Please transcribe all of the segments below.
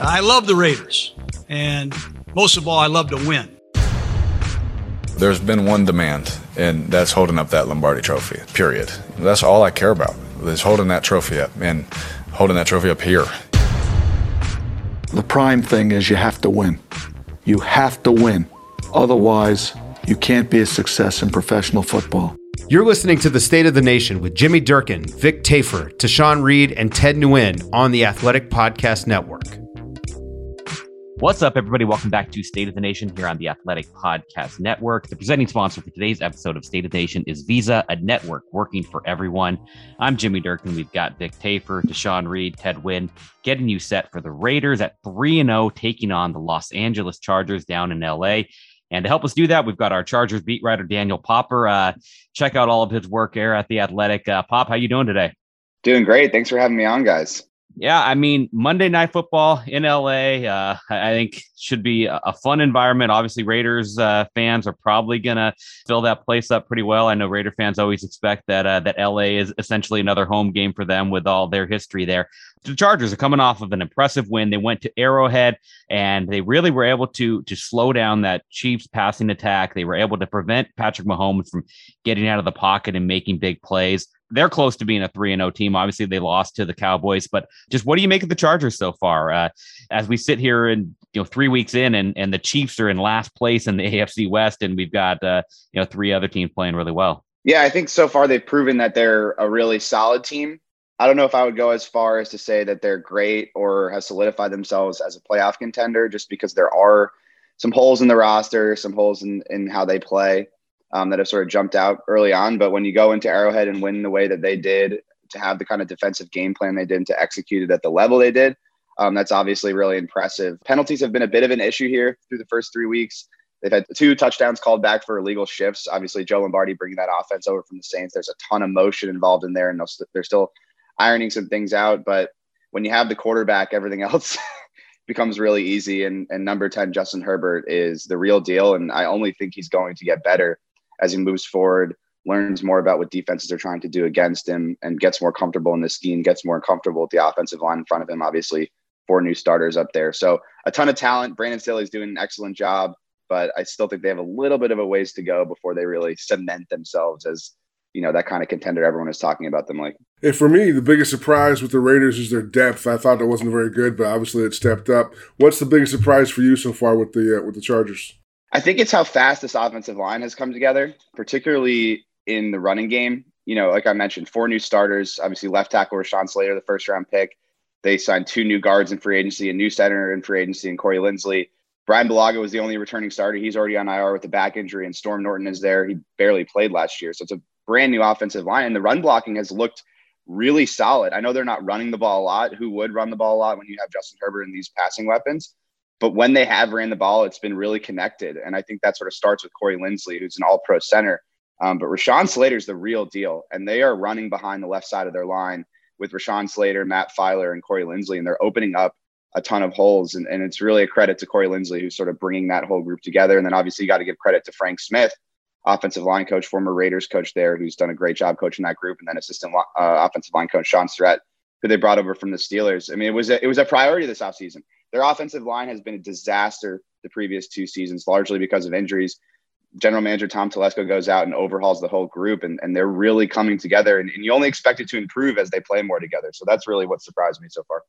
I love the Raiders, and most of all, I love to win. There's been one demand, and that's holding up that Lombardi trophy, period. That's all I care about, is holding that trophy up and holding that trophy up here. The prime thing is you have to win. You have to win. Otherwise, you can't be a success in professional football. You're listening to The State of the Nation with Jimmy Durkin, Vic Tafur, Tashan Reed, and Ted Nguyen on the Athletic Podcast Network. What's up, everybody? Welcome back to State of the Nation here on the Athletic Podcast Network. The presenting sponsor for today's episode of State of the Nation is Visa, a network working for everyone. I'm Jimmy Durkin. We've got Vic Tafur, Tashan Reed, Ted Nguyen, getting you set for the Raiders at 3 0, taking on the Los Angeles Chargers down in LA. And to help us do that, we've got our Chargers beat writer Daniel Popper. Uh, check out all of his work here at the Athletic. Uh, Pop, how you doing today? Doing great. Thanks for having me on, guys. Yeah, I mean Monday Night Football in LA. Uh, I think should be a fun environment. Obviously, Raiders uh, fans are probably gonna fill that place up pretty well. I know Raider fans always expect that uh, that LA is essentially another home game for them with all their history there. The Chargers are coming off of an impressive win. They went to Arrowhead and they really were able to to slow down that Chiefs passing attack. They were able to prevent Patrick Mahomes from getting out of the pocket and making big plays they're close to being a 3 and 0 team. Obviously, they lost to the Cowboys, but just what do you make of the Chargers so far? Uh, as we sit here and you know 3 weeks in and and the Chiefs are in last place in the AFC West and we've got uh, you know three other teams playing really well. Yeah, I think so far they've proven that they're a really solid team. I don't know if I would go as far as to say that they're great or have solidified themselves as a playoff contender just because there are some holes in the roster, some holes in in how they play um, that have sort of jumped out early on. But when you go into Arrowhead and win the way that they did, to have the kind of defensive game plan they did, to execute it at the level they did, um, that's obviously really impressive. Penalties have been a bit of an issue here through the first three weeks. They've had two touchdowns called back for illegal shifts. Obviously, Joe Lombardi bringing that offense over from the Saints. There's a ton of motion involved in there, and they're still ironing some things out. But when you have the quarterback, everything else becomes really easy. And, and number 10, Justin Herbert, is the real deal. And I only think he's going to get better as he moves forward, learns more about what defenses are trying to do against him, and gets more comfortable in the scheme, gets more comfortable with the offensive line in front of him. Obviously, four new starters up there. So a ton of talent. Brandon Staley's doing an excellent job, but I still think they have a little bit of a ways to go before they really cement themselves as you know that kind of contender everyone is talking about them like. And for me, the biggest surprise with the Raiders is their depth. I thought that wasn't very good, but obviously it stepped up. What's the biggest surprise for you so far with the uh, with the Chargers? I think it's how fast this offensive line has come together, particularly in the running game. You know, like I mentioned, four new starters. Obviously, left tackle Rashawn Slater, the first round pick. They signed two new guards in free agency, a new center in free agency, and Corey Linsley. Brian Bulaga was the only returning starter. He's already on IR with a back injury, and Storm Norton is there. He barely played last year. So it's a brand new offensive line. And the run blocking has looked really solid. I know they're not running the ball a lot. Who would run the ball a lot when you have Justin Herbert and these passing weapons? But when they have ran the ball, it's been really connected. And I think that sort of starts with Corey Linsley, who's an all pro center. Um, but Rashawn Slater's the real deal. And they are running behind the left side of their line with Rashawn Slater, Matt Feiler, and Corey Linsley. And they're opening up a ton of holes. And, and it's really a credit to Corey Linsley, who's sort of bringing that whole group together. And then obviously, you got to give credit to Frank Smith, offensive line coach, former Raiders coach there, who's done a great job coaching that group. And then assistant uh, offensive line coach Shaun Sarrett, who they brought over from the Steelers. I mean, it was a, it was a priority this offseason. Their offensive line has been a disaster the previous two seasons, largely because of injuries. General manager Tom Telesco goes out and overhauls the whole group, and, and they're really coming together. And, and you only expect it to improve as they play more together. So that's really what surprised me so far.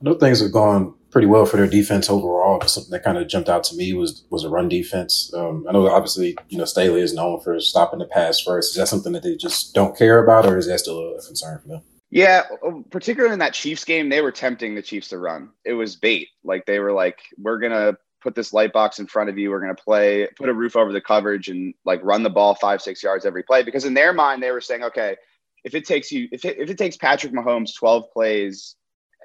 No things have gone pretty well for their defense overall. Something that kind of jumped out to me was was a run defense. Um, I know obviously you know Staley is known for stopping the pass first. Is that something that they just don't care about, or is that still a concern for them? Yeah, um, particularly in that Chiefs game, they were tempting the Chiefs to run. It was bait. Like they were like, we're gonna put this light box in front of you. We're gonna play, put a roof over the coverage, and like run the ball five, six yards every play. Because in their mind, they were saying, okay, if it takes you, if it, if it takes Patrick Mahomes twelve plays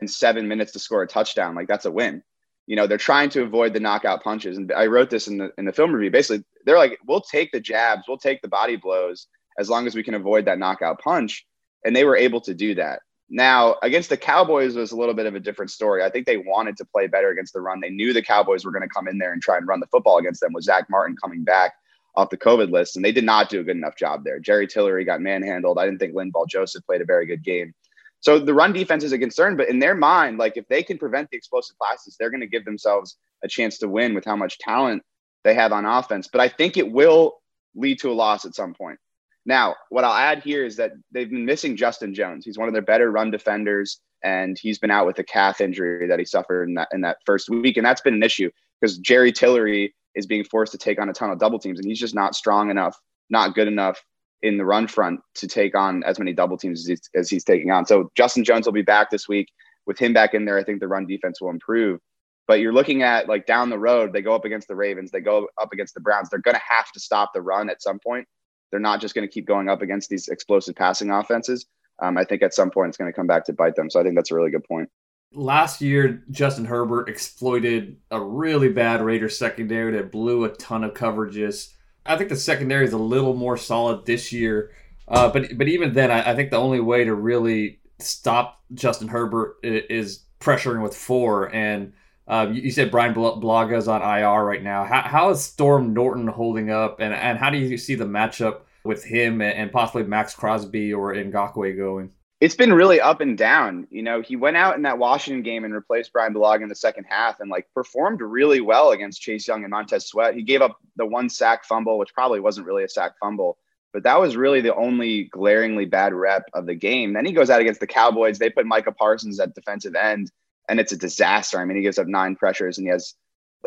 and seven minutes to score a touchdown, like that's a win. You know, they're trying to avoid the knockout punches. And I wrote this in the in the film review. Basically, they're like, we'll take the jabs, we'll take the body blows as long as we can avoid that knockout punch and they were able to do that. Now, against the Cowboys was a little bit of a different story. I think they wanted to play better against the run. They knew the Cowboys were going to come in there and try and run the football against them with Zach Martin coming back off the COVID list, and they did not do a good enough job there. Jerry Tillery got manhandled. I didn't think Linval Joseph played a very good game. So the run defense is a concern, but in their mind, like if they can prevent the explosive passes, they're going to give themselves a chance to win with how much talent they have on offense. But I think it will lead to a loss at some point. Now, what I'll add here is that they've been missing Justin Jones. He's one of their better run defenders, and he's been out with a calf injury that he suffered in that in that first week, and that's been an issue because Jerry Tillery is being forced to take on a ton of double teams, and he's just not strong enough, not good enough in the run front to take on as many double teams as he's, as he's taking on. So Justin Jones will be back this week. With him back in there, I think the run defense will improve. But you're looking at like down the road, they go up against the Ravens, they go up against the Browns. They're going to have to stop the run at some point. They're not just going to keep going up against these explosive passing offenses. Um, I think at some point it's going to come back to bite them. So I think that's a really good point. Last year, Justin Herbert exploited a really bad Raiders secondary that blew a ton of coverages. I think the secondary is a little more solid this year. Uh, but but even then, I, I, think the only way to really stop Justin Herbert is, is pressuring with four. And um, you, said Brian Bulaga is on IR right now. How, how is Storm Norton holding up, and, and how do you see the matchup with him and possibly Maxx Crosby or Ngakoue going? It's been really up and down. You know, he went out in that Washington game and replaced Brian Bulaga in the second half and like performed really well against Chase Young and Montez Sweat. He gave up the one sack fumble, which probably wasn't really a sack fumble, but that was really the only glaringly bad rep of the game. Then he goes out against the Cowboys. They put Micah Parsons at defensive end and it's a disaster. I mean, he gives up nine pressures and he has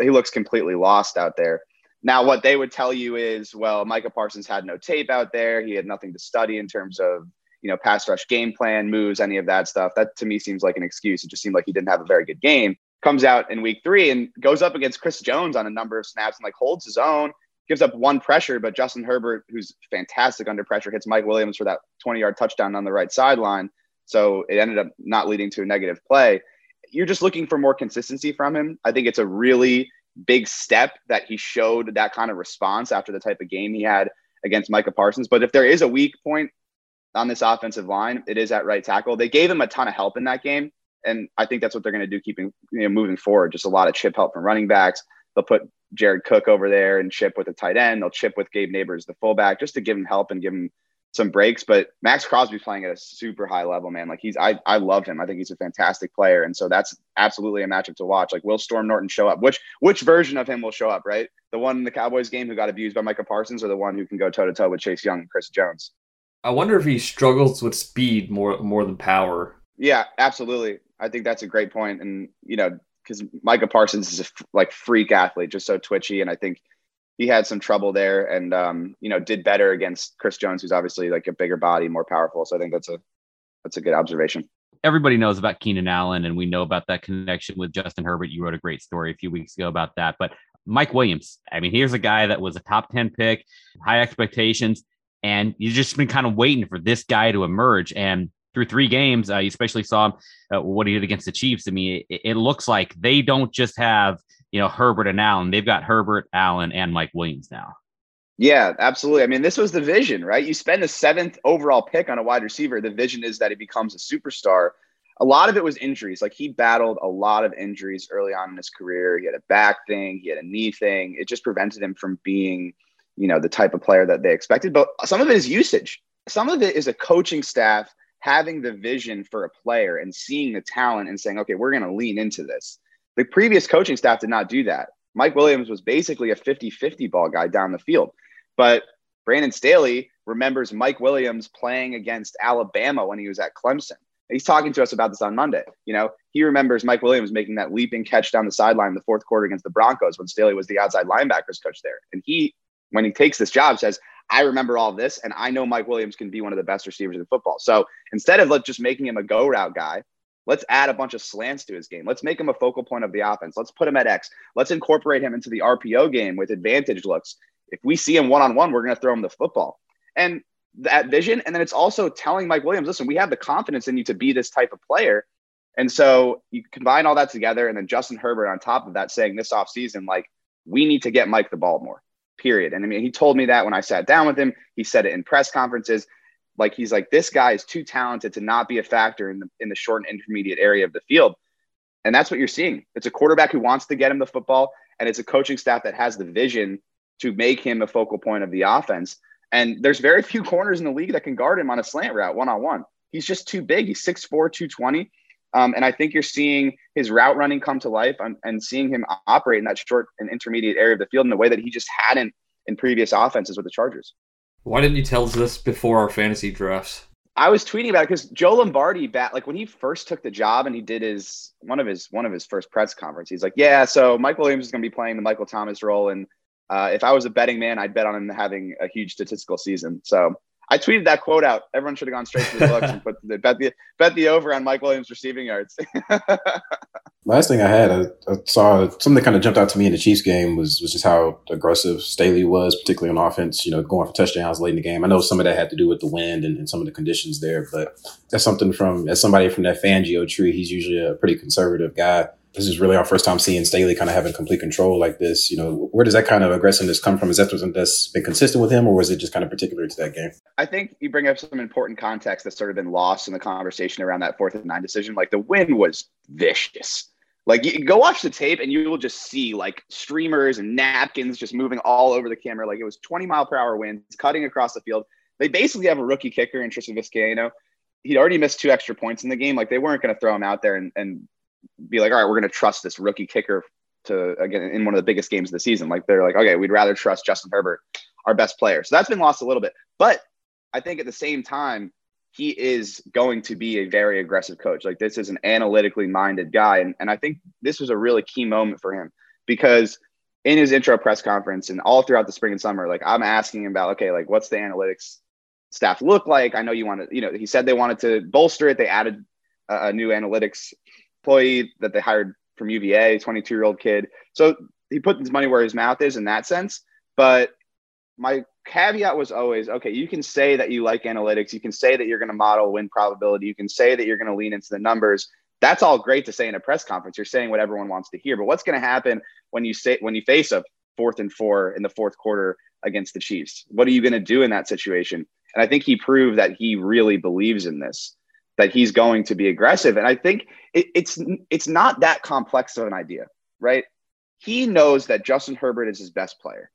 he looks completely lost out there. Now, what they would tell you is, well, Micah Parsons had no tape out there. He had nothing to study in terms of you know pass rush game plan, moves, any of that stuff. That to me seems like an excuse. It just seemed like he didn't have a very good game. Comes out in week three and goes up against Chris Jones on a number of snaps and like holds his own. Gives up one pressure, but Justin Herbert, who's fantastic under pressure, hits Mike Williams for that 20 yard touchdown on the right sideline. So it ended up not leading to a negative play you're just looking for more consistency from him. I think it's a really big step that he showed that kind of response after the type of game he had against Micah Parsons. But if there is a weak point on this offensive line, it is at right tackle. They gave him a ton of help in that game. And I think that's what they're going to do, keeping you know moving forward. Just a lot of chip help from running backs. They'll put Jared Cook over there and chip with a tight end. They'll chip with Gabe Nabers, the fullback, just to give him help and give him some breaks, but Maxx Crosby's playing at a super high level, man. Like he's, I, I love him. I think he's a fantastic player, and so that's absolutely a matchup to watch. Like, will Storm Norton show up? Which, which version of him will show up? Right, the one in the Cowboys game who got abused by Micah Parsons, or the one who can go toe to toe with Chase Young and Chris Jones? I wonder if he struggles with speed more, more than power. Yeah, absolutely. I think that's a great point, and you know, because Micah Parsons is a like freak athlete, just so twitchy, and I think he had some trouble there and um, you know did better against Chris Jones, who's obviously like a bigger body, more powerful. So I think that's a that's a good observation. Everybody knows about Keenan Allen, and we know about that connection with Justin Herbert. You wrote a great story a few weeks ago about that. But Mike Williams, I mean, here's a guy that was a top 10 pick, high expectations, and you've just been kind of waiting for this guy to emerge. And through three games, uh, you especially saw uh, what he did against the Chiefs. I mean, it, it looks like they don't just have you know, Herbert and Allen. They've got Herbert, Allen, and Mike Williams now. Yeah, absolutely. I mean, this was the vision, right? You spend the seventh overall pick on a wide receiver. The vision is that he becomes a superstar. A lot of it was injuries. Like he battled a lot of injuries early on in his career. He had a back thing, he had a knee thing. It just prevented him from being, you know, the type of player that they expected. But some of it is usage. Some of it is a coaching staff having the vision for a player and seeing the talent and saying, okay, we're going to lean into this. The previous coaching staff did not do that. Mike Williams was basically a 50 50 ball guy down the field. But Brandon Staley remembers Mike Williams playing against Alabama when he was at Clemson. He's talking to us about this on Monday. You know, he remembers Mike Williams making that leaping catch down the sideline in the fourth quarter against the Broncos when Staley was the outside linebackers coach there. And he, when he takes this job, says, I remember all this, and I know Mike Williams can be one of the best receivers in football. So instead of like, just making him a go route guy, let's add a bunch of slants to his game. Let's make him a focal point of the offense. Let's put him at X. Let's incorporate him into the RPO game with advantage looks. If we see him one on one, we're going to throw him the football. And that vision. And then it's also telling Mike Williams, listen, we have the confidence in you to be this type of player. And so you combine all that together, and then Justin Herbert on top of that saying this offseason, like, we need to get Mike the ball more, period. And I mean, he told me that when I sat down with him. He said it in press conferences. Like he's like, this guy is too talented to not be a factor in the in the short and intermediate area of the field. And that's what you're seeing. It's a quarterback who wants to get him the football, and it's a coaching staff that has the vision to make him a focal point of the offense. And there's very few corners in the league that can guard him on a slant route one on one. He's just too big. He's 6'4, 220. Um, and I think you're seeing his route running come to life and, and, seeing him operate in that short and intermediate area of the field in a way that he just hadn't in previous offenses with the Chargers. Why didn't you tell us this before our fantasy drafts? I was tweeting about it because Joe Lombardi, bat like when he first took the job and he did his one of his one of his first press conference, he's like, "Yeah, so Mike Williams is going to be playing the Michael Thomas role, and uh, if I was a betting man, I'd bet on him having a huge statistical season." So I tweeted that quote out. Everyone should have gone straight to the books and put the, bet the bet the over on Mike Williams receiving yards. Last thing I had, I, I, saw something that kind of jumped out to me in the Chiefs game was was just how aggressive Staley was, particularly on offense. You know, going for touchdowns late in the game. I know some of that had to do with the wind and, and some of the conditions there, but that's something from as somebody from that Fangio tree. He's usually a pretty conservative guy this is really our first time seeing Staley kind of having complete control like this. You know, where does that kind of aggressiveness come from? Is that something that's been consistent with him, or was it just kind of particular to that game? I think you bring up some important context that's sort of been lost in the conversation around that fourth and nine decision. Like the win was vicious. Like you go watch the tape and you will just see like streamers and napkins just moving all over the camera. Like it was 20 mile per hour winds cutting across the field. They basically have a rookie kicker in Tristan Vizcaino. He'd already missed two extra points in the game. Like they weren't going to throw him out there and, and be like, all right, we're going to trust this rookie kicker to again in one of the biggest games of the season. Like they're like, okay, we'd rather trust Justin Herbert, our best player. So that's been lost a little bit. But I think at the same time, he is going to be a very aggressive coach. Like this is an analytically minded guy. And, and I think this was a really key moment for him because in his intro press conference and all throughout the spring and summer, like I'm asking him about, okay, like what's the analytics staff look like? I know you wanted, you know, he said they wanted to bolster it. They added a, a new analytics employee that they hired from UVA, 22 year old kid. So he put his money where his mouth is in that sense. But my caveat was always okay, you can say that you like analytics. You can say that you're going to model win probability. You can say that you're going to lean into the numbers. That's all great to say in a press conference. You're saying what everyone wants to hear. But what's going to happen when you say when you face a fourth and four in the fourth quarter against the Chiefs? What are you going to do in that situation? And I think he proved that he really believes in this that he's going to be aggressive. And I think it, it's it's not that complex of an idea, right? He knows that Justin Herbert is his best player.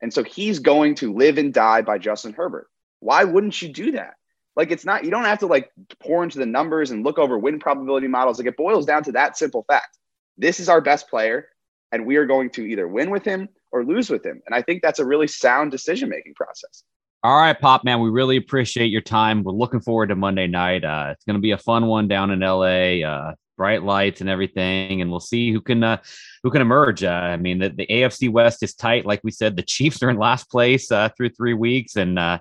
And so he's going to live and die by Justin Herbert. Why wouldn't you do that? Like it's not you don't have to like pour into the numbers and look over win probability models. Like it boils down to that simple fact. This is our best player and we are going to either win with him or lose with him. And I think that's a really sound decision making process. All right, Pop Man, we really appreciate your time. We're looking forward to Monday night. Uh, it's going to be a fun one down in LA. Uh, bright lights and everything, and we'll see who can uh, who can emerge. Uh, I mean, the, the AFC West is tight, like we said. The Chiefs are in last place uh, through three weeks, and uh,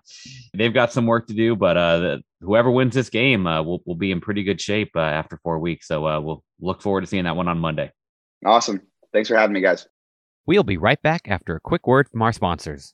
they've got some work to do. But uh, the, whoever wins this game uh, will will be in pretty good shape uh, after four weeks. So uh, we'll look forward to seeing that one on Monday. Awesome. Thanks for having me, guys. We'll be right back after a quick word from our sponsors.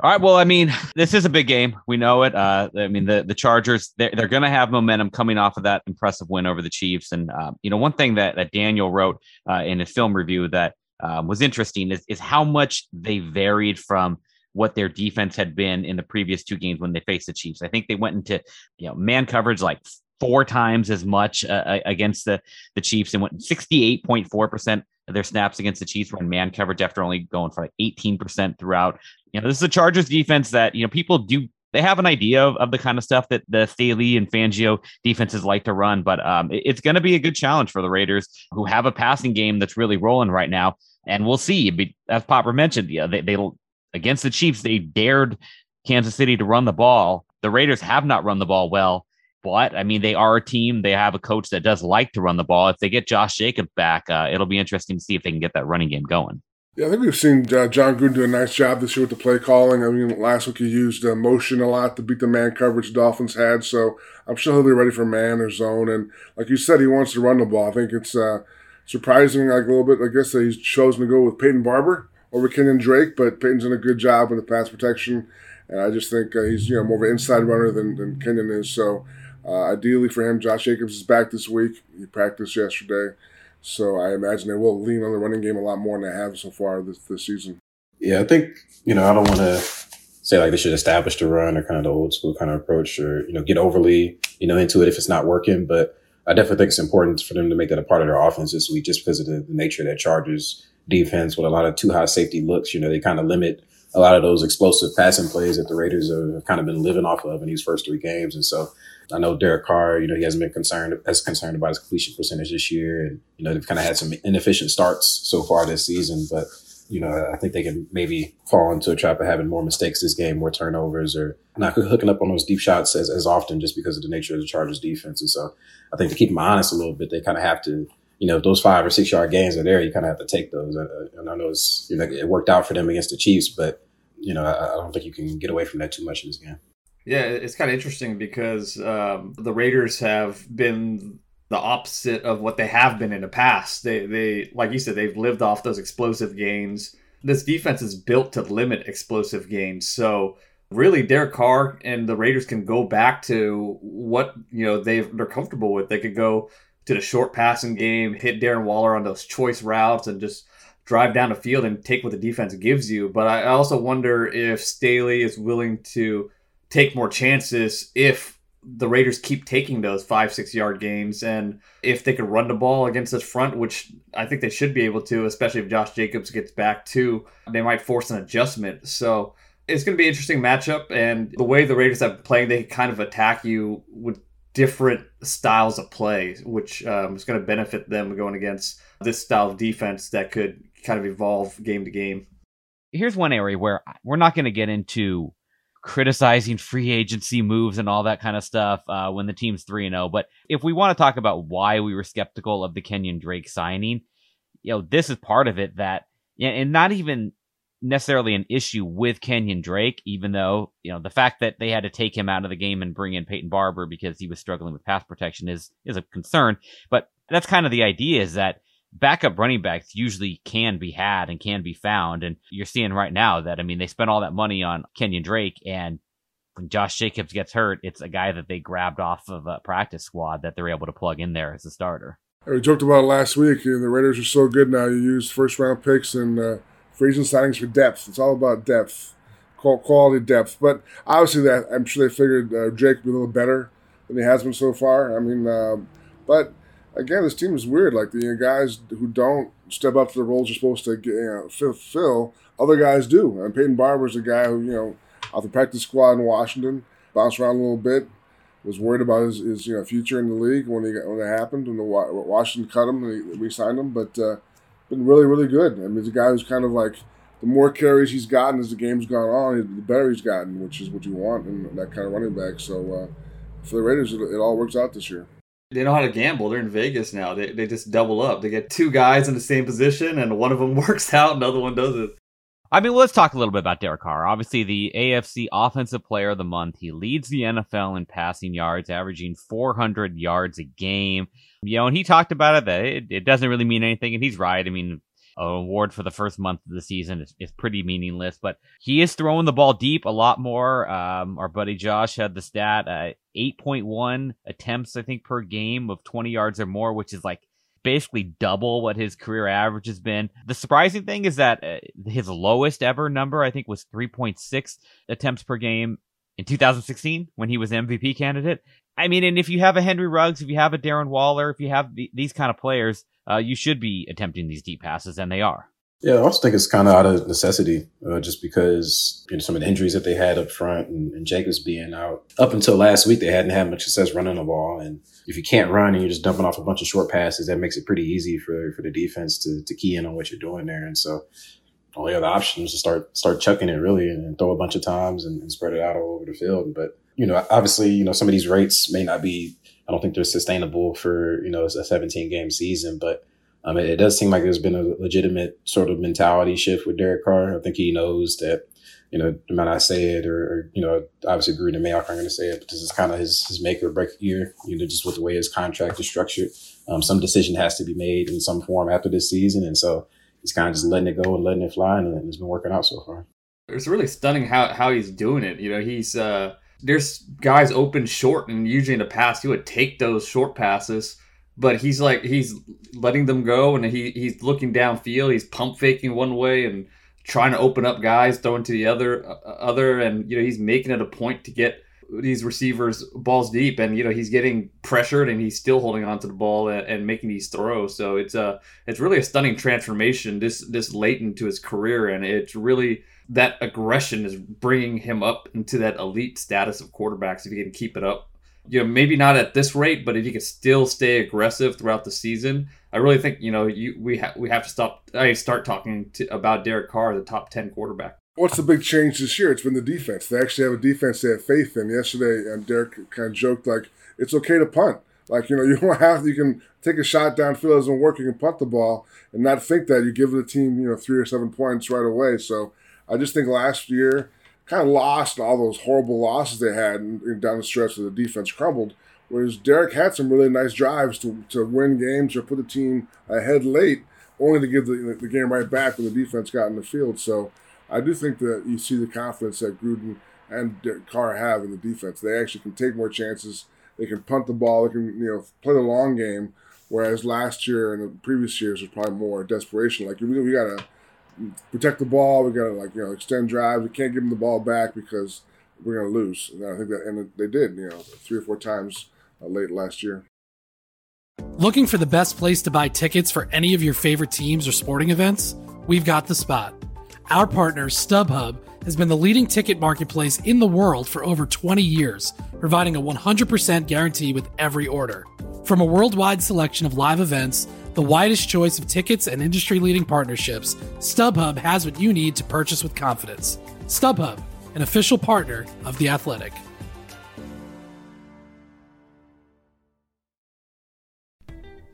All right. Well, I mean, this is a big game. We know it. Uh, I mean, the the Chargers they're, they're going to have momentum coming off of that impressive win over the Chiefs. And uh, you know, one thing that that Daniel wrote uh, in his film review that uh, was interesting is is how much they varied from what their defense had been in the previous two games when they faced the Chiefs. I think they went into you know man coverage like four times as much uh, against the the Chiefs and went 68.4 percent of their snaps against the Chiefs were in man coverage after only going for like 18 percent throughout you know, this is a Chargers defense that, you know, people do they have an idea of, of the kind of stuff that the Staley and Fangio defenses like to run, but um, it, it's going to be a good challenge for the Raiders who have a passing game that's really rolling right now. And we'll see. As Popper mentioned, yeah, they, they against the Chiefs, they dared Kansas City to run the ball. The Raiders have not run the ball well, but I mean, they are a team. They have a coach that does like to run the ball. If they get Josh Jacobs back, uh, it'll be interesting to see if they can get that running game going. Yeah, I think we've seen uh, Jon Gruden do a nice job this year with the play calling. I mean, last week he used uh, motion a lot to beat the man coverage the Dolphins had, so I'm sure he'll be ready for man or zone. And like you said, he wants to run the ball. I think it's uh, surprising, like a little bit, I guess, that he's chosen to go with Peyton Barber over Kenyan Drake, but Peyton's done a good job with the pass protection. And I just think uh, he's you know more of an inside runner than, than Kenyan is. So uh, ideally for him, Josh Jacobs is back this week. He practiced yesterday. So I imagine they will lean on the running game a lot more than they have so far this, this season. Yeah, I think, you know, I don't want to say like they should establish the run or kind of the old school kind of approach or, you know, get overly, you know, into it if it's not working. But I definitely think it's important for them to make that a part of their offense this week just because of the, nature of that Chargers defense with a lot of two high safety looks. You know, they kind of limit a lot of those explosive passing plays that the Raiders have kind of been living off of in these first three games. And so I know Derek Carr, you know, he hasn't been concerned as concerned about his completion percentage this year. And, you know, they've kind of had some inefficient starts so far this season, but you know, I think they can maybe fall into a trap of having more mistakes this game, more turnovers, or not hooking up on those deep shots as, as often just because of the nature of the Chargers defense. And so I think to keep them honest a little bit, they kind of have to, you know, those five or six yard gains are there. You kind of have to take those. Uh, and I know it's, you know, it worked out for them against the Chiefs, but, you know, I, I don't think you can get away from that too much in this game. Yeah, it's kind of interesting because um, the Raiders have been the opposite of what they have been in the past. They, they, like you said, they've lived off those explosive gains. This defense is built to limit explosive gains. So really, Derek Carr and the Raiders can go back to what you know they they're comfortable with. They could go to the short passing game, hit Darren Waller on those choice routes, and just drive down the field and take what the defense gives you. But I also wonder if Staley is willing to take more chances if the Raiders keep taking those five, six yard games. And if they could run the ball against this front, which I think they should be able to, especially if Josh Jacobs gets back too, they might force an adjustment. So it's going to be an interesting matchup. And the way the Raiders have been playing, they kind of attack you with different styles of play, which um, is going to benefit them going against this style of defense that could kind of evolve game to game. Here's one area where we're not going to get into criticizing free agency moves and all that kind of stuff uh, when the team's 3 0. But if we want to talk about why we were skeptical of the Kenyan Drake signing, you know, this is part of it that, and not even necessarily an issue with Kenyan Drake, even though, you know, the fact that they had to take him out of the game and bring in Peyton Barber because he was struggling with pass protection is, is a concern. But that's kind of the idea is that backup running backs usually can be had and can be found. And you're seeing right now that, I mean, they spent all that money on Kenyan Drake and when Josh Jacobs gets hurt, it's a guy that they grabbed off of a practice squad that they're able to plug in there as a starter. We joked about it last week. You know, the Raiders are so good now. You use first round picks and uh, free agent signings for depth. It's all about depth, quality depth. But obviously, that I'm sure they figured uh, Jake would be a little better than he has been so far. I mean, um, but again, this team is weird. Like the guys who don't step up to the roles you're supposed to get, you know, fulfill, other guys do. And Peyton Barber's a guy who, you know, off the practice squad in Washington, bounced around a little bit, was worried about his, his you know future in the league when he when it happened when the Washington cut him and we signed him, but uh, been really really good. I mean, he's a guy who's kind of like the more carries he's gotten as the game's gone on, the better he's gotten, which is what you want in that kind of running back. So uh, for the Raiders, it, it all works out this year they know how to gamble. They're in Vegas now. They, they just double up. They get two guys in the same position, and one of them works out, another one doesn't. I mean, let's talk a little bit about Derek Carr. Obviously, the AFC Offensive Player of the Month. He leads the NFL in passing yards, averaging 400 yards a game. You know, and he talked about it that it, it doesn't really mean anything, and he's right. I mean, an award for the first month of the season is, is pretty meaningless. But he is throwing the ball deep a lot more. Um, our buddy Josh had the stat uh, 8.1 attempts, I think, per game of 20 yards or more, which is like basically double what his career average has been. The surprising thing is that uh, his lowest ever number, I think, was 3.6 attempts per game in 2016 when he was MVP candidate. I mean, and if you have a Henry Ruggs, if you have a Darren Waller, if you have the, these kind of players, uh, you should be attempting these deep passes, and they are. Yeah, I also think it's kind of out of necessity, uh, just because you know some of the injuries that they had up front, and, and, Jacobs being out. Up until last week, they hadn't had much success running the ball, and if you can't run and you're just dumping off a bunch of short passes, that makes it pretty easy for for the defense to to key in on what you're doing there. And so, all the other options to start start chucking it really and, throw a bunch of times and, and spread it out all over the field. But you know, obviously, you know, some of these rates may not be. I don't think they're sustainable for you know a 17 game season, but um, it, it, does seem like there's been a legitimate sort of mentality shift with Derek Carr. I think he knows that you know, no matter I say it or, or, you know, obviously Gruden and Mayock aren't going to say it, but this is kind of his, his make or break year, you know, just with the way his contract is structured. Um, some decision has to be made in some form after this season. And so he's kind of just letting it go and letting it fly. And it's been working out so far. It's really stunning how, how he's doing it. You know, he's, uh, there's guys open short, and usually in the past, he would take those short passes, but he's like, he's letting them go and he, he's looking downfield. He's pump faking one way and, trying to open up guys, throwing to the other uh, other, and you know he's making it a point to get these receivers balls deep, and you know he's getting pressured and he's still holding on to the ball and, and making these throws. So it's a it's really a stunning transformation this this late into his career, and it's really that aggression is bringing him up into that elite status of quarterbacks if he can keep it up you know, maybe not at this rate, but if he can still stay aggressive throughout the season, I really think you know you we have we have to stop. I start talking to, about Derek Carr, the top ten quarterback. What's the big change this year? It's been the defense. They actually have a defense they have faith in. Yesterday, and Derek kind of joked like it's okay to punt. Like you know, you don't have you can take a shot downfield doesn't work. You can punt the ball and not think that you give the team you know three or seven points right away. So I just think last year kind of lost all those horrible losses they had and, down the stretch where the defense crumbled. Whereas Derek had some really nice drives to, to win games or put the team ahead late, only to give the, the game right back when the defense got in the field. So I do think that you see the confidence that Gruden and Carr have in the defense. They actually can take more chances. They can punt the ball. They can you know play the long game. Whereas last year and the previous years was probably more desperation. Like we, we got to protect the ball. We got to like you know extend drives. We can't give them the ball back because we're going to lose. And I think that and they did. You know, three or four times uh, late last year. Looking for the best place to buy tickets for any of your favorite teams or sporting events? We've got the spot. Our partner StubHub has been the leading ticket marketplace in the world for over 20 years, providing a 100% guarantee with every order. From a worldwide selection of live events the widest choice of tickets and industry leading partnerships, StubHub has what you need to purchase with confidence. StubHub, an official partner of The Athletic.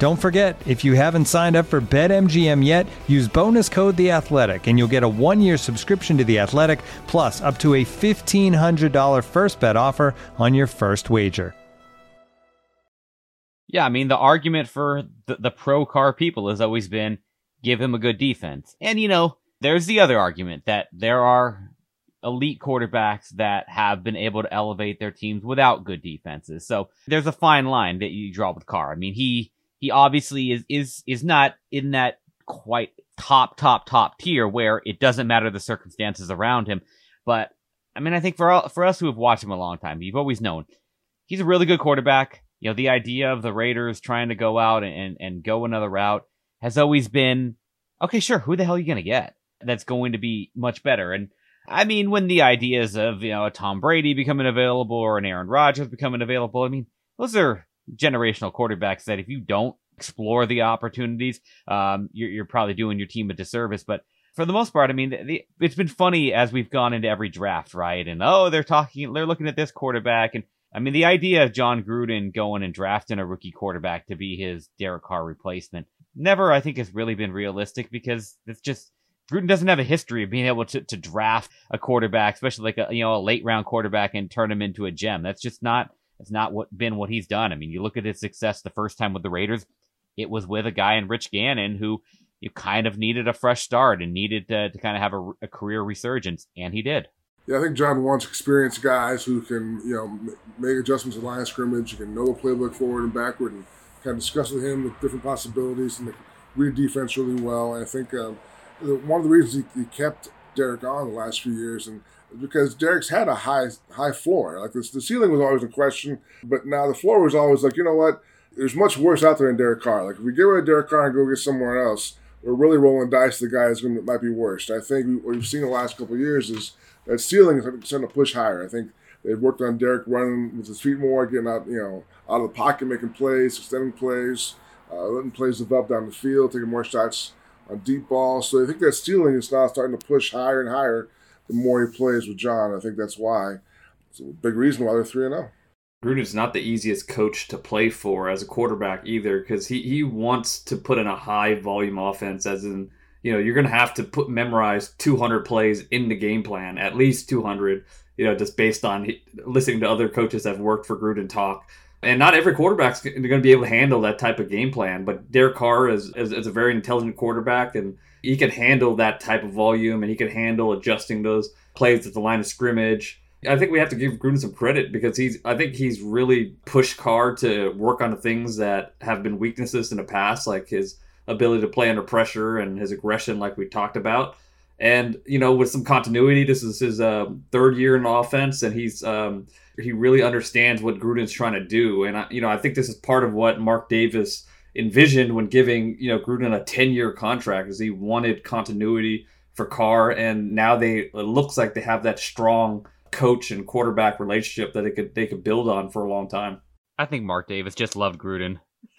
Don't forget, if you haven't signed up for BetMGM yet, use bonus code The Athletic, and you'll get a one-year subscription to The Athletic, plus up to a fifteen hundred dollar first bet offer on your first wager. Yeah, I mean the argument for the, the pro Carr people has always been give him a good defense, and you know there's the other argument that there are elite quarterbacks that have been able to elevate their teams without good defenses. So there's a fine line that you draw with Carr. I mean, he he obviously is is is not in that quite top, top, top tier where it doesn't matter the circumstances around him. But I mean, I think for all, for us who have watched him a long time, you've always known he's a really good quarterback. You know, the idea of the Raiders trying to go out and, and go another route has always been, okay, sure, who the hell are you going to get that's going to be much better? And I mean, when the ideas of, you know, a Tom Brady becoming available or an Aaron Rodgers becoming available, I mean, those are generational quarterbacks that if you don't explore the opportunities, um, you're, you're probably doing your team a disservice. But for the most part, I mean, the, the, it's been funny as we've gone into every draft, right? And oh, they're talking, they're looking at this quarterback, and I mean, the idea of Jon Gruden going and drafting a rookie quarterback to be his Derek Carr replacement never, I think, has really been realistic because it's just Gruden doesn't have a history of being able to, to draft a quarterback, especially like a you know a late round quarterback and turn him into a gem. That's just not that's not what been what he's done. I mean, you look at his success the first time with the Raiders, it was with a guy in Rich Gannon who you kind of needed a fresh start and needed to, to kind of have a, a career resurgence, and he did. Yeah, I think Jon wants experienced guys who can, you know, make adjustments in line scrimmage, you can know the playbook forward and backward, and kind of discuss with him the different possibilities and read defense really well. And I think um, one of the reasons he, he, kept Derek on the last few years, and because Derek's had a high high floor. Like this, the ceiling was always a question, but now the floor was always like, you know what? There's much worse out there than Derek Carr. Like if we get rid of Derek Carr and go get somewhere else, we're really rolling dice. The guy is going to might be worse. I think what we've seen the last couple years is that ceiling is starting to push higher. I think they've worked on Derek running with his feet more, getting out, you know, out of the pocket, making plays, extending plays, uh, letting plays develop down the field, taking more shots on deep balls. So I think that ceiling is now starting to push higher and higher the more he plays with Jon. I think that's why. It's a big reason why they're 3 0. Gruden's not the easiest coach to play for as a quarterback either because he, he wants to put in a high volume offense, as in you know you're going to have to put memorize 200 plays in the game plan, at least 200. You know, just based on listening to other coaches that have worked for Gruden talk. And not every quarterback's going to be able to handle that type of game plan. But Derek Carr is, is, is a very intelligent quarterback, and he can handle that type of volume, and he can handle adjusting those plays at the line of scrimmage. I think we have to give Gruden some credit because he's. I think he's really pushed Carr to work on the things that have been weaknesses in the past, like his ability to play under pressure and his aggression, like we talked about. And you know, with some continuity, this is his uh, third year in offense, and he's um, he really understands what Gruden's trying to do. And I, you know, I think this is part of what Mark Davis envisioned when giving you know Gruden a ten year contract, is he wanted continuity for Carr, and now they it looks like they have that strong coach and quarterback relationship that they could they could build on for a long time. I think Mark Davis just loved Gruden.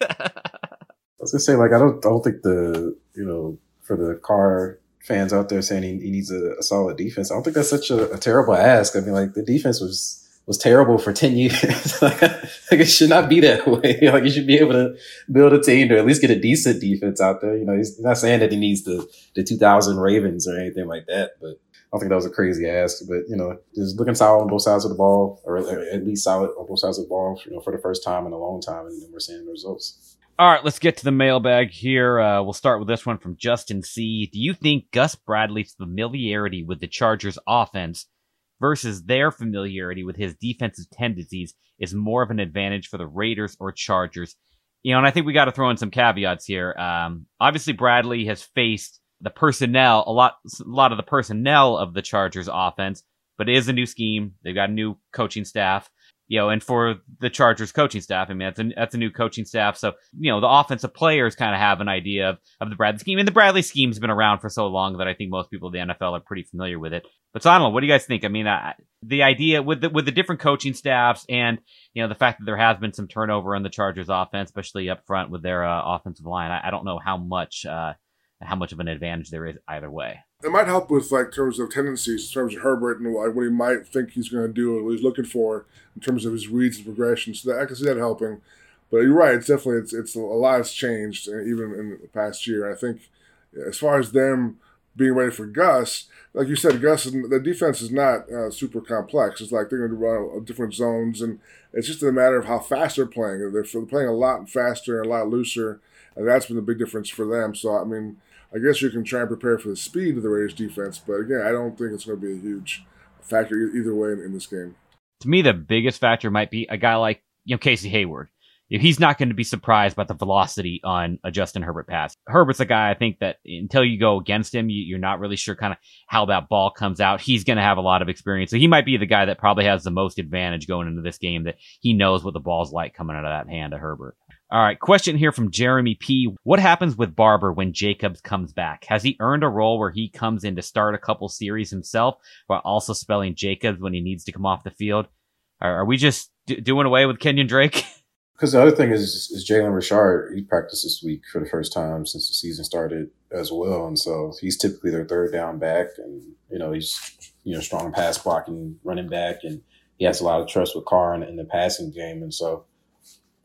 I was gonna say, like, I don't, I don't think the, you know, for the Carr fans out there saying he, he needs a, a, solid defense, I don't think that's such a, a, terrible ask. I mean, like, the defense was was terrible for ten years. like, like, it should not be that way. like, you should be able to build a team to at least get a decent defense out there. You know, he's not saying that he needs the the 2000 Ravens or anything like that, but. I don't think that was a crazy ask, but you know, just looking solid on both sides of the ball, or at least solid on both sides of the ball, you know, for the first time in a long time, and we're seeing the results. All right, let's get to the mailbag here. Uh, we'll start with this one from Justin C. Do you think Gus Bradley's familiarity with the Chargers offense versus their familiarity with his defensive tendencies is more of an advantage for the Raiders or Chargers? You know, and I think we got to throw in some caveats here. Um, obviously, Bradley has faced the personnel, a lot, a lot of the personnel of the Chargers offense, but it is a new scheme. They've got a new coaching staff you know, and for the Chargers coaching staff, I mean, that's a, that's a new coaching staff. So, you know, the offensive players kind of have an idea of, of the Bradley scheme. And the Bradley scheme's been around for so long that I think most people in the NFL are pretty familiar with it. But so I don't know. What do you guys think? I mean, uh, the idea with the, with the different coaching staffs and, you know, the fact that there has been some turnover in the Chargers offense, especially up front with their uh, offensive line, I, I, don't know how much, uh, how much of an advantage there is either way it might help with like terms of tendencies, in terms of Herbert and like what he might think he's going to do and what he's looking for in terms of his reads and progression. So that, I can see that helping. But you're right; it's definitely it's it's a lot has changed uh, even in the past year. I think as far as them being ready for Gus, like you said, Gus the defense is not uh, super complex. It's like they're going to run different zones, and it's just a matter of how fast they're playing. They're playing a lot faster and a lot looser, and that's been the big difference for them. So I mean I guess you can try and prepare for the speed of the Raiders defense, but again, I don't think it's going to be a huge factor either way in, in this game. To me, the biggest factor might be a guy like you know Casey Hayward. he's not going to be surprised by the velocity on a Justin Herbert pass. Herbert's a guy I think that until you go against him, you, are not really sure kind of how that ball comes out. He's going to have a lot of experience. So he might be the guy that probably has the most advantage going into this game that he knows what the ball's like coming out of that hand of Herbert. All right, question here from Jeremy P. What happens with Barber when Jacobs comes back? Has he earned a role where he comes in to start a couple series himself while also spelling Jacobs when he needs to come off the field? Are, we just d- doing away with Kenyan Drake? Because the other thing is, is Jalen Richard. He practiced this week for the first time since the season started as well, and so he's typically their third down back, and you know he's you know strong pass blocking running back, and he has a lot of trust with Carr in, in the passing game, and so.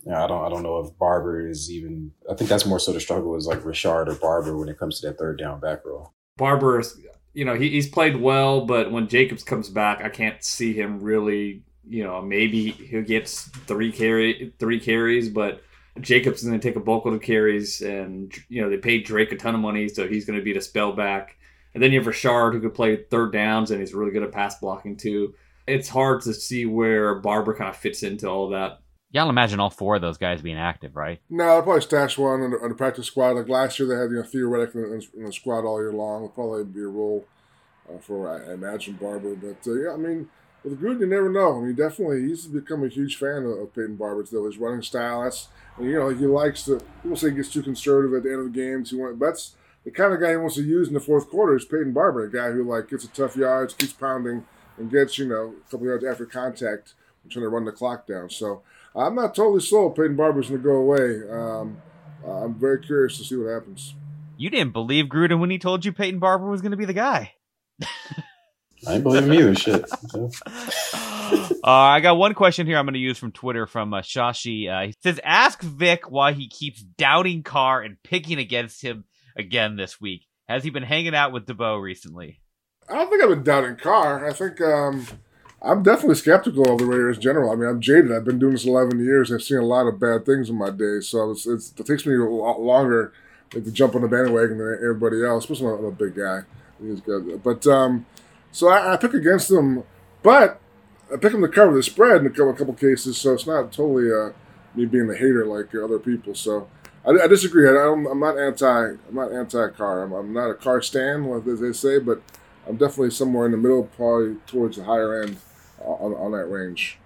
Know, I don't. I don't know if Barber is even. I think that's more so the struggle is like Richard or Barber when it comes to that third down back role. Barber, you know, he, he's played well, but when Jacobs comes back, I can't see him really you know, maybe he gets three carry three carries, but Jacobs is going to take a bulk of the carries, and you know they paid Drake a ton of money, so he's going to be the spell back. And then you have Richard who could play third downs, and he's really good at pass blocking too. It's hard to see where Barber kind of fits into all that. Yeah, I'll imagine all four of those guys being active, right? No, I'll probably stash one on the, on the practice squad. Like last year, they had you know Theo Riddick in, in the squad all year long. It'll probably be a role uh, for I imagine Barber, but uh, yeah, I mean with Gruden, you never know. I mean, definitely, he's become a huge fan of, of Peyton Barber. Though his running style, that's you know, he likes to. People say he gets too conservative at the end of the games. He wants, that's the kind of guy he wants to use in the fourth quarter. Is Peyton Barber, a guy who like gets a tough yards, keeps pounding, and gets you know a couple yards after contact, trying to run the clock down. So I'm not totally sold. Peyton Barber's going to go away. Um, I'm very curious to see what happens. You didn't believe Gruden when he told you Peyton Barber was going to be the guy. I ain't believe him either. Shit. uh, I got one question here I'm going to use from Twitter from uh, Shashi. Uh, he says, Ask Vic why he keeps doubting Carr and picking against him again this week. Has he been hanging out with Dubow recently? I don't think I've been doubting Carr. I think um, I'm definitely skeptical of the Raiders in general. I mean, I'm jaded. I've been doing this 11 years. I've seen a lot of bad things in my day. So it's, it's, it takes me a lot longer to jump on the bandwagon than everybody else, especially I'm a big guy. But um, so I, I pick against them, but I pick them to cover the spread in a couple, a couple cases. So it's not totally uh, me being a hater like other people. So I, I disagree. I am not anti. I'm not anti Carr. I'm, I'm, not a Carr stan, as they say, but I'm definitely somewhere in the middle, probably towards the higher end on, on that range.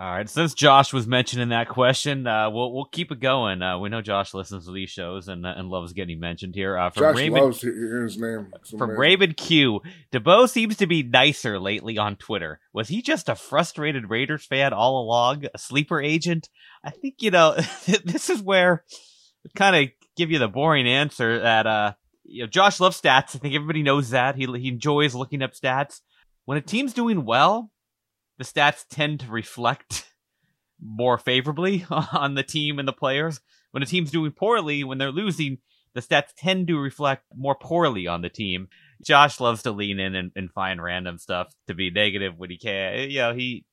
All right. Since Josh was mentioning that question, uh, we'll we'll keep it going. Uh, we know Josh listens to these shows and uh, and loves getting mentioned here. Uh, from Josh Raymond, loves hearing his name. from Raymond Q. Dubow seems to be nicer lately on Twitter. Was he just a frustrated Raiders fan all along, a sleeper agent? I think you know this is where kind of give you the boring answer that uh you know Josh loves stats. I think everybody knows that he he enjoys looking up stats. When a team's doing well, the stats tend to reflect more favorably on the team and the players. When a team's doing poorly, when they're losing, the stats tend to reflect more poorly on the team. Josh loves to lean in and, and find random stuff to be negative when he can. You know, he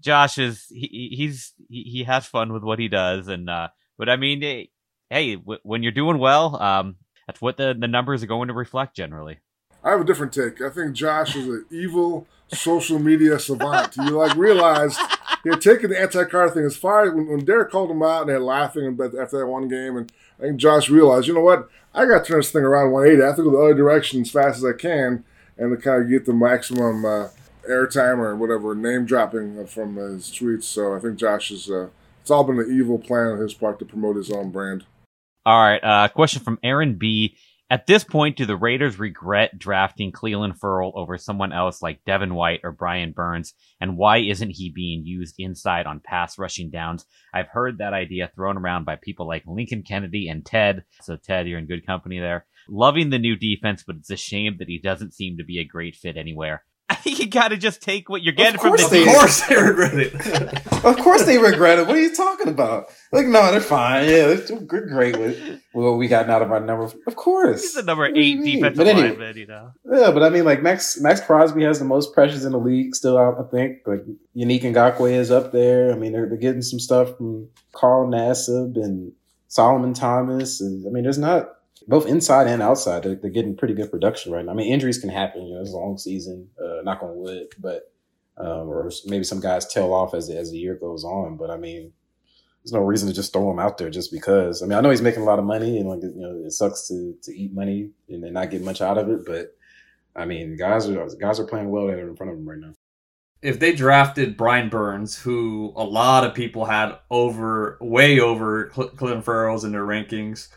Josh is he he's he, he has fun with what he does, and uh, but I mean, hey, w- when you're doing well, um, that's what the the numbers are going to reflect generally. I have a different take. I think Josh is an evil social media savant. You like realized he had taken the anti-Carr thing as far when, when Derek called him out and they're laughing after that one game, and I think Josh realized, you know what, I got to turn this thing around 180. I have to go the other direction as fast as I can, and to kind of get the maximum uh, airtime or whatever name dropping from his tweets. So I think Josh is. Uh, it's all been an evil plan on his part to promote his own brand. All right. Uh, question from Aaron B. At this point, do the Raiders regret drafting Clelin Ferrell over someone else like Devin White or Brian Burns? And why isn't he being used inside on pass rushing downs? I've heard that idea thrown around by people like Lincoln Kennedy and Ted. So, Ted, you're in good company there. Loving the new defense, but it's a shame that he doesn't seem to be a great fit anywhere. I think you got to just take what you're getting from the they, Of course they regret it. of course they regret it. What are you talking about? Like, no, they're fine. Yeah, they're great with what we got out of our number. Of course, he's the number eight defensive but anyway, lineman. You know. Yeah, but I mean, like Max Maxx Crosby has the most pressures in the league still. Out, I think like Yannick Ngakoue is up there. I mean, they're, they're getting some stuff from Carl Nassib and Solomon Thomas, and I mean, there's not both inside and outside, they're, they're, getting pretty good production right now. I mean, injuries can happen. You know, it's a long season. Uh, knock on wood, but um, or maybe some guys tail off as as the year goes on. But I mean, there's no reason to just throw him out there just because. I mean, I know he's making a lot of money, and like you know, it sucks to to eat money and then not get much out of it. But I mean, guys are guys are playing well that are in front of him right now. If they drafted Brian Burns, who a lot of people had over, way over Cl- Clelin Ferrell's in their rankings,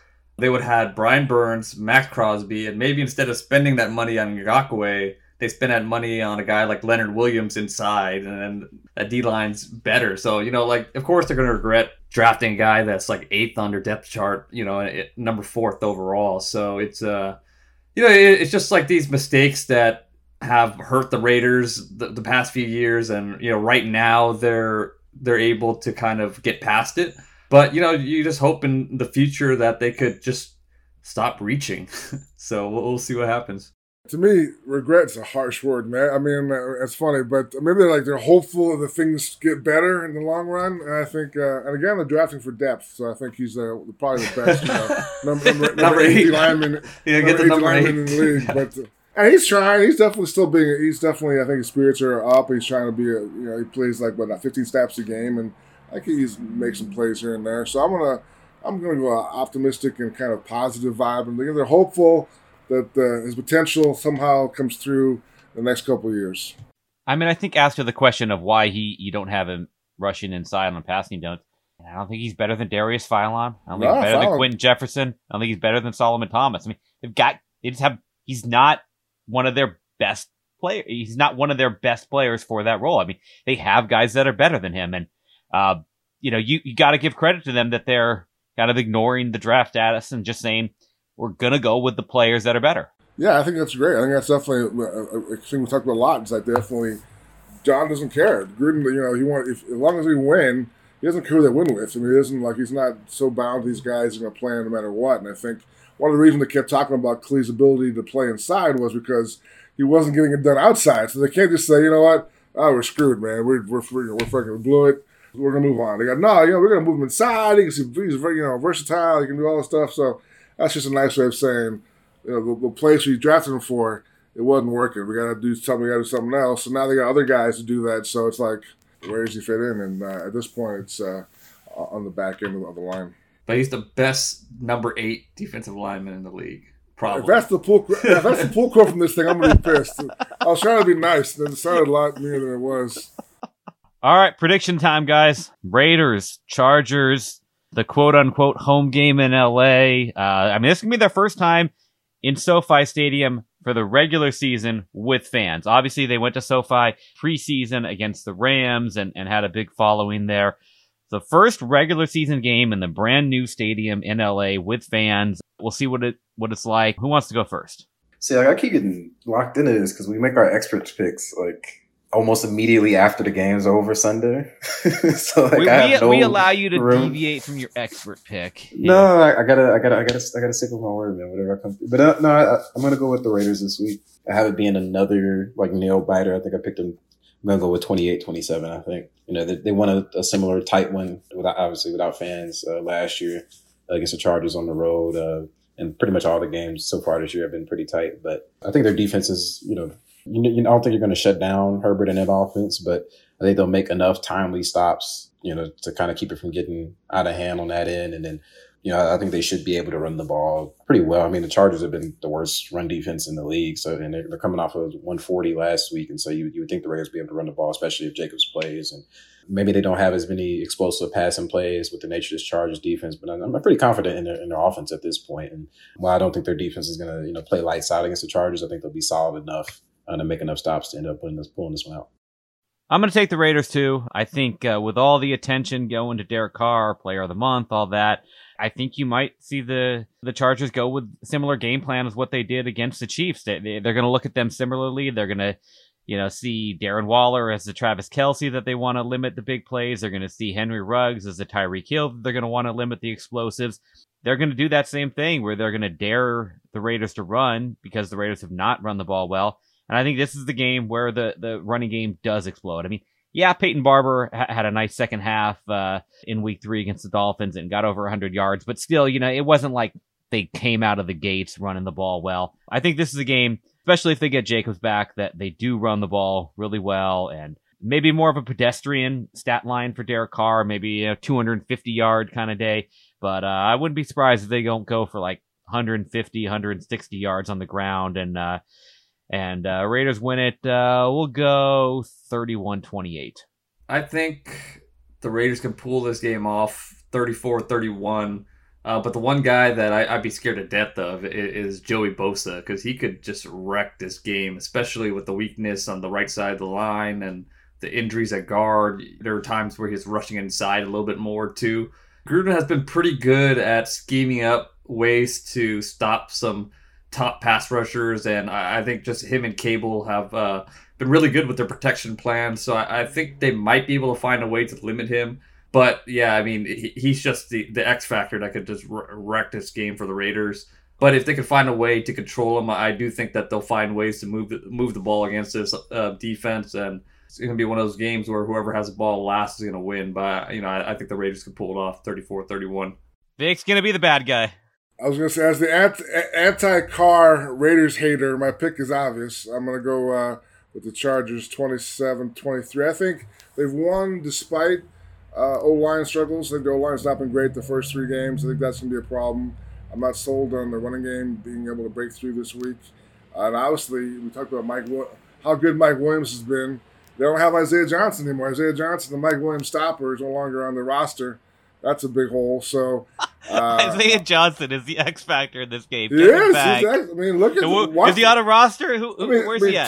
they would have had Brian Burns, Maxx Crosby, and maybe instead of spending that money on Ngakoue, they spend that money on a guy like Leonard Williams inside, and then that D line's better. So you know, like of course they're going to regret drafting a guy that's like eighth on their depth chart, you know, number fourth overall. So it's uh, you know, it, it's just like these mistakes that have hurt the Raiders the, the past few years, and you know, right now they're they're able to kind of get past it. But you know, you just hope in the future that they could just stop reaching. so we'll, we'll see what happens. To me, regret's a harsh word, man. I mean, uh, it's funny, but maybe they're like they're hopeful that things get better in the long run. And I think, uh, and again, they're drafting for depth, so I think he's uh, probably the best you know, number, number, number, Number eight lineman, Yeah, get the number lineman eight. in the league. But uh, and he's trying. He's definitely still being. He's definitely. I think his spirits are up. He's trying to be. A, you know, he plays like what, about 15 snaps a game, and I think use make some plays here and there. So I'm gonna. I'm gonna go optimistic and kind of positive vibe, and they're hopeful that uh, his potential somehow comes through the next couple of years. I mean, I think after the question of why he you don't have him rushing inside on passing downs, I don't think he's better than Darius Philon. I don't think No, he's better than Quinton Jefferson. I don't think he's better than Solomon Thomas. I mean, they've got they just have. He's not one of their best player. He's not one of their best players for that role. I mean, they have guys that are better than him, and uh, you know, you you got to give credit to them that they're kind of ignoring the draft status and just saying we're gonna go with the players that are better. Yeah, I think that's great. I think that's definitely a, a thing we talked about a lot. Is like definitely Jon doesn't care. Gruden, you know, he want if as long as we win, he doesn't care who they win with. I mean, he doesn't like he's not so bound to these guys going to play no matter what. And I think one of the reasons they kept talking about Clee's ability to play inside was because he wasn't getting it done outside. So they can't just say, you know what, oh, we're screwed, man. We're we're we're, we're fucking we blew it. We're gonna move on. They got no, you know, we're gonna move him inside. He can see he's very, you know, versatile. He can do all this stuff. So that's just a nice way of saying, you know, the, the place we drafted him for, it wasn't working. We got to do something. We got to do something else. So now they got other guys to do that. So it's like, where does he fit in? And uh, at this point, it's uh, on the back end of the line. But he's the best number eight defensive lineman in the league. Probably. If that's the pull, if that's the pull quote from this thing, I'm gonna be pissed. I was trying to be nice, and it sounded a lot meaner than it was. All right, prediction time, guys. Raiders, Chargers, the quote unquote home game in LA. Uh, I mean, this can be their first time in SoFi Stadium for the regular season with fans. Obviously, they went to SoFi preseason against the Rams and, and had a big following there. The first regular season game in the brand new stadium in LA with fans. We'll see what it what it's like. Who wants to go first? See, like I keep getting locked into this because we make our expert picks like almost immediately after the game's over Sunday. so like we, I we, have no we allow you to room. deviate from your expert pick. No, I, I gotta, I gotta, I gotta, I gotta stick with my word, man. Whatever I come through. But uh, no, I, I'm gonna go with the Raiders this week. I have it being another like nail biter. I think I picked them. I'm gonna go with 28-27. I think you know they, they won a, a similar tight one without obviously without fans uh, last year against the Chargers on the road. Uh, and pretty much all the games so far this year have been pretty tight. But I think their defense is, you know, you, you know, I don't think you're going to shut down Herbert and that offense, but I think they'll make enough timely stops, you know, to kind of keep it from getting out of hand on that end. And then, you know, I think they should be able to run the ball pretty well. I mean, the Chargers have been the worst run defense in the league. So, and they're, they're coming off of 140 last week. And so you, you would think the Raiders would be able to run the ball, especially if Jacobs plays. And maybe they don't have as many explosive passing plays with the nature of this Chargers defense, but I'm, I'm pretty confident in their, in their offense at this point. And while I don't think their defense is going to, you know, play lights out against the Chargers, I think they'll be solid enough to make enough stops to end up pulling this, pulling this one out. I'm going to take the Raiders too. I think uh, with all the attention going to Derek Carr, Player of the Month, all that, I think you might see the the Chargers go with similar game plan as what they did against the Chiefs. They, they, they're going to look at them similarly. They're going to, you know, see Darren Waller as the Travis Kelce that they want to limit the big plays. They're going to see Henry Ruggs as the Tyreek Hill they're going to want to limit the explosives. They're going to do that same thing where they're going to dare the Raiders to run because the Raiders have not run the ball well. And I think this is the game where the, the running game does explode. I mean, yeah, Peyton Barber ha- had a nice second half uh, in week three against the Dolphins and got over 100 yards, but still, you know, it wasn't like they came out of the gates running the ball well. I think this is a game, especially if they get Jacobs back, that they do run the ball really well. And maybe more of a pedestrian stat line for Derek Carr, maybe a 250 yard kind of day. But uh, I wouldn't be surprised if they don't go for like 150, 160 yards on the ground and uh, and uh, Raiders win it. Uh, we'll go 31-28. I think the Raiders can pull this game off 34-31. Uh, but the one guy that I, would be scared to death of is, is Joey Bosa because he could just wreck this game, especially with the weakness on the right side of the line and the injuries at guard. There are times where he's rushing inside a little bit more too. Gruden has been pretty good at scheming up ways to stop some top pass rushers, and I, I think just him and Cable have uh, been really good with their protection plan. So I, I, think they might be able to find a way to limit him. But yeah, I mean, he, he's just the, the X factor that could just wreck this game for the Raiders. But if they can find a way to control him, I do think that they'll find ways to move the, move the ball against this uh, defense, and it's going to be one of those games where whoever has the ball last is going to win. But you know, I, I think the Raiders can pull it off, 34-31. Vic's going to be the bad guy. I was to say, as the anti-Carr Raiders hater, my pick is obvious. I'm to go uh, with the Chargers 27 23. I think they've won despite uh, O line struggles. I think the O line's not been great the first three games. I think that's to be a problem. I'm not sold on the running game being able to break through this week. Uh, and obviously, we talked about Mike, how good Mike Williams has been. They don't have Isaiah Johnson anymore. Isaiah Johnson, the Mike Williams stopper, is no longer on the roster. That's a big hole. So uh, Isaiah Johnson is the X factor in this game. Yes, I mean, look at who, is he on a roster? Who, I mean, where's I mean, he at?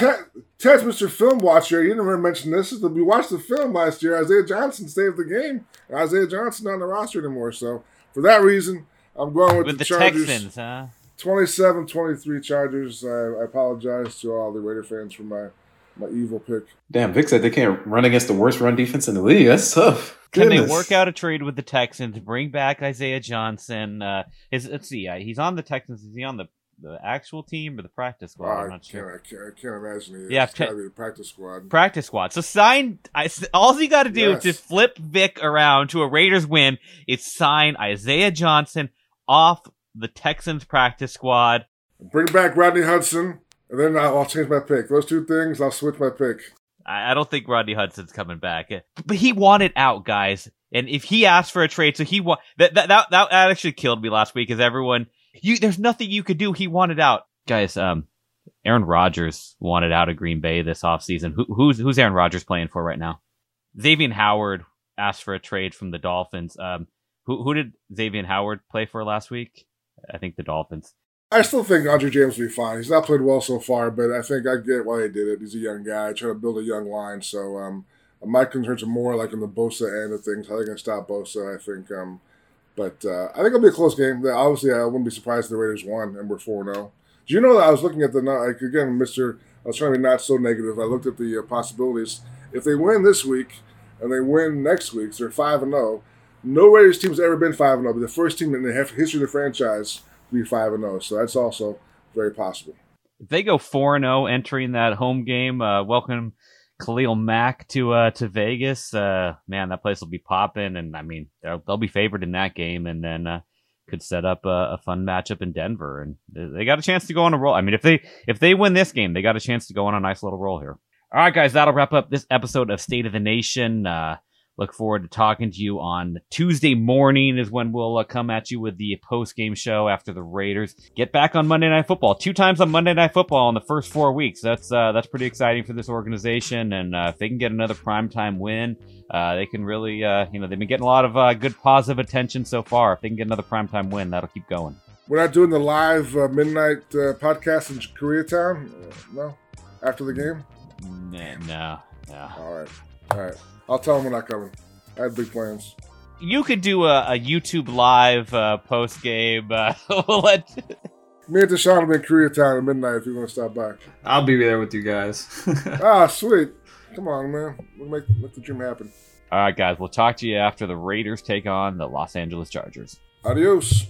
Ted, Mr. Film Watcher. You never mentioned this. We watched the film last year. Isaiah Johnson saved the game. Isaiah Johnson not on the roster anymore. So for that reason, I'm going with, with the, the Chargers. Texans, huh? 27-23 Chargers. I, I apologize to all the Raider fans for my my evil pick. Damn, Vic said they can't run against the worst run defense in the league. That's tough. Can they work out a trade with the Texans, bring back Isaiah Johnson? Uh, his, let's see, uh, he's on the Texans. Is he on the the actual team or the practice squad? I'm not sure. I can't, I can't imagine. He yeah, it's gotta be the practice squad. Practice squad. So sign. I, all you got to do Yes. is just flip Vic around to a Raiders win. It's sign Isaiah Johnson off the Texans practice squad. Bring back Rodney Hudson, and then I'll, change my pick. Those two things, I'll switch my pick. I, I don't think Rodney Hudson's coming back, but he wanted out, guys. And if he asked for a trade, so he wa- that that that, that actually killed me last week, because everyone you there's nothing you could do. He wanted out, guys. Um, Aaron Rodgers wanted out of Green Bay this offseason. Who, who's who's Aaron Rodgers playing for right now? Xavier Howard asked for a trade from the Dolphins. Um, who who did Xavier Howard play for last week? I think the Dolphins. I still think Andre James will be fine. He's not played well so far, but I think I get why they did it. He's a young guy trying to build a young line. So um, my concerns are more like in the Bosa end of things. How they going to stop Bosa? I think. Um, but uh, I think it'll be a close game. Obviously, I wouldn't be surprised if the Raiders won and we're four zero. Do you know that I was looking at the like again, Mister? I was trying to be not so negative. I looked at the uh, possibilities. If they win this week and they win next week, so they're five and zero. No Raiders team's ever been five and zero. But the first team in the history of the franchise be five and zero. So that's also very possible. If they go four and zero entering that home game, uh, welcome Khalil Mack to uh, to Vegas. Uh, man, that place will be popping, and I mean they'll, they'll be favored in that game, and then uh, could set up a, a, fun matchup in Denver, and they got a chance to go on a roll. I mean, if they if they win this game, they got a chance to go on a nice little roll here. All right, guys, that'll wrap up this episode of State of the Nation. Uh, Look forward to talking to you on Tuesday morning is when we'll uh, come at you with the post game show after the Raiders get back on Monday Night Football. Two times on Monday Night Football in the first four weeks. That's uh, that's pretty exciting for this organization. And uh, if they can get another primetime win, uh, they can really uh, you know they've been getting a lot of uh, good positive attention so far. If they can get another primetime win, that'll keep going. We're not doing the live midnight podcast in Koreatown. no, after the game. Nah, no, no. All right, all right. I'll tell them we're not coming. I had big plans. You could do a, a YouTube live uh, post game. Uh, we'll let. Me and Deshaun will be in Koreatown at midnight if you want to stop by. I'll be there with you guys. ah, sweet. Come on, man. We'll make, make the dream happen. All right, guys. We'll talk to you after the Raiders take on the Los Angeles Chargers. Adios.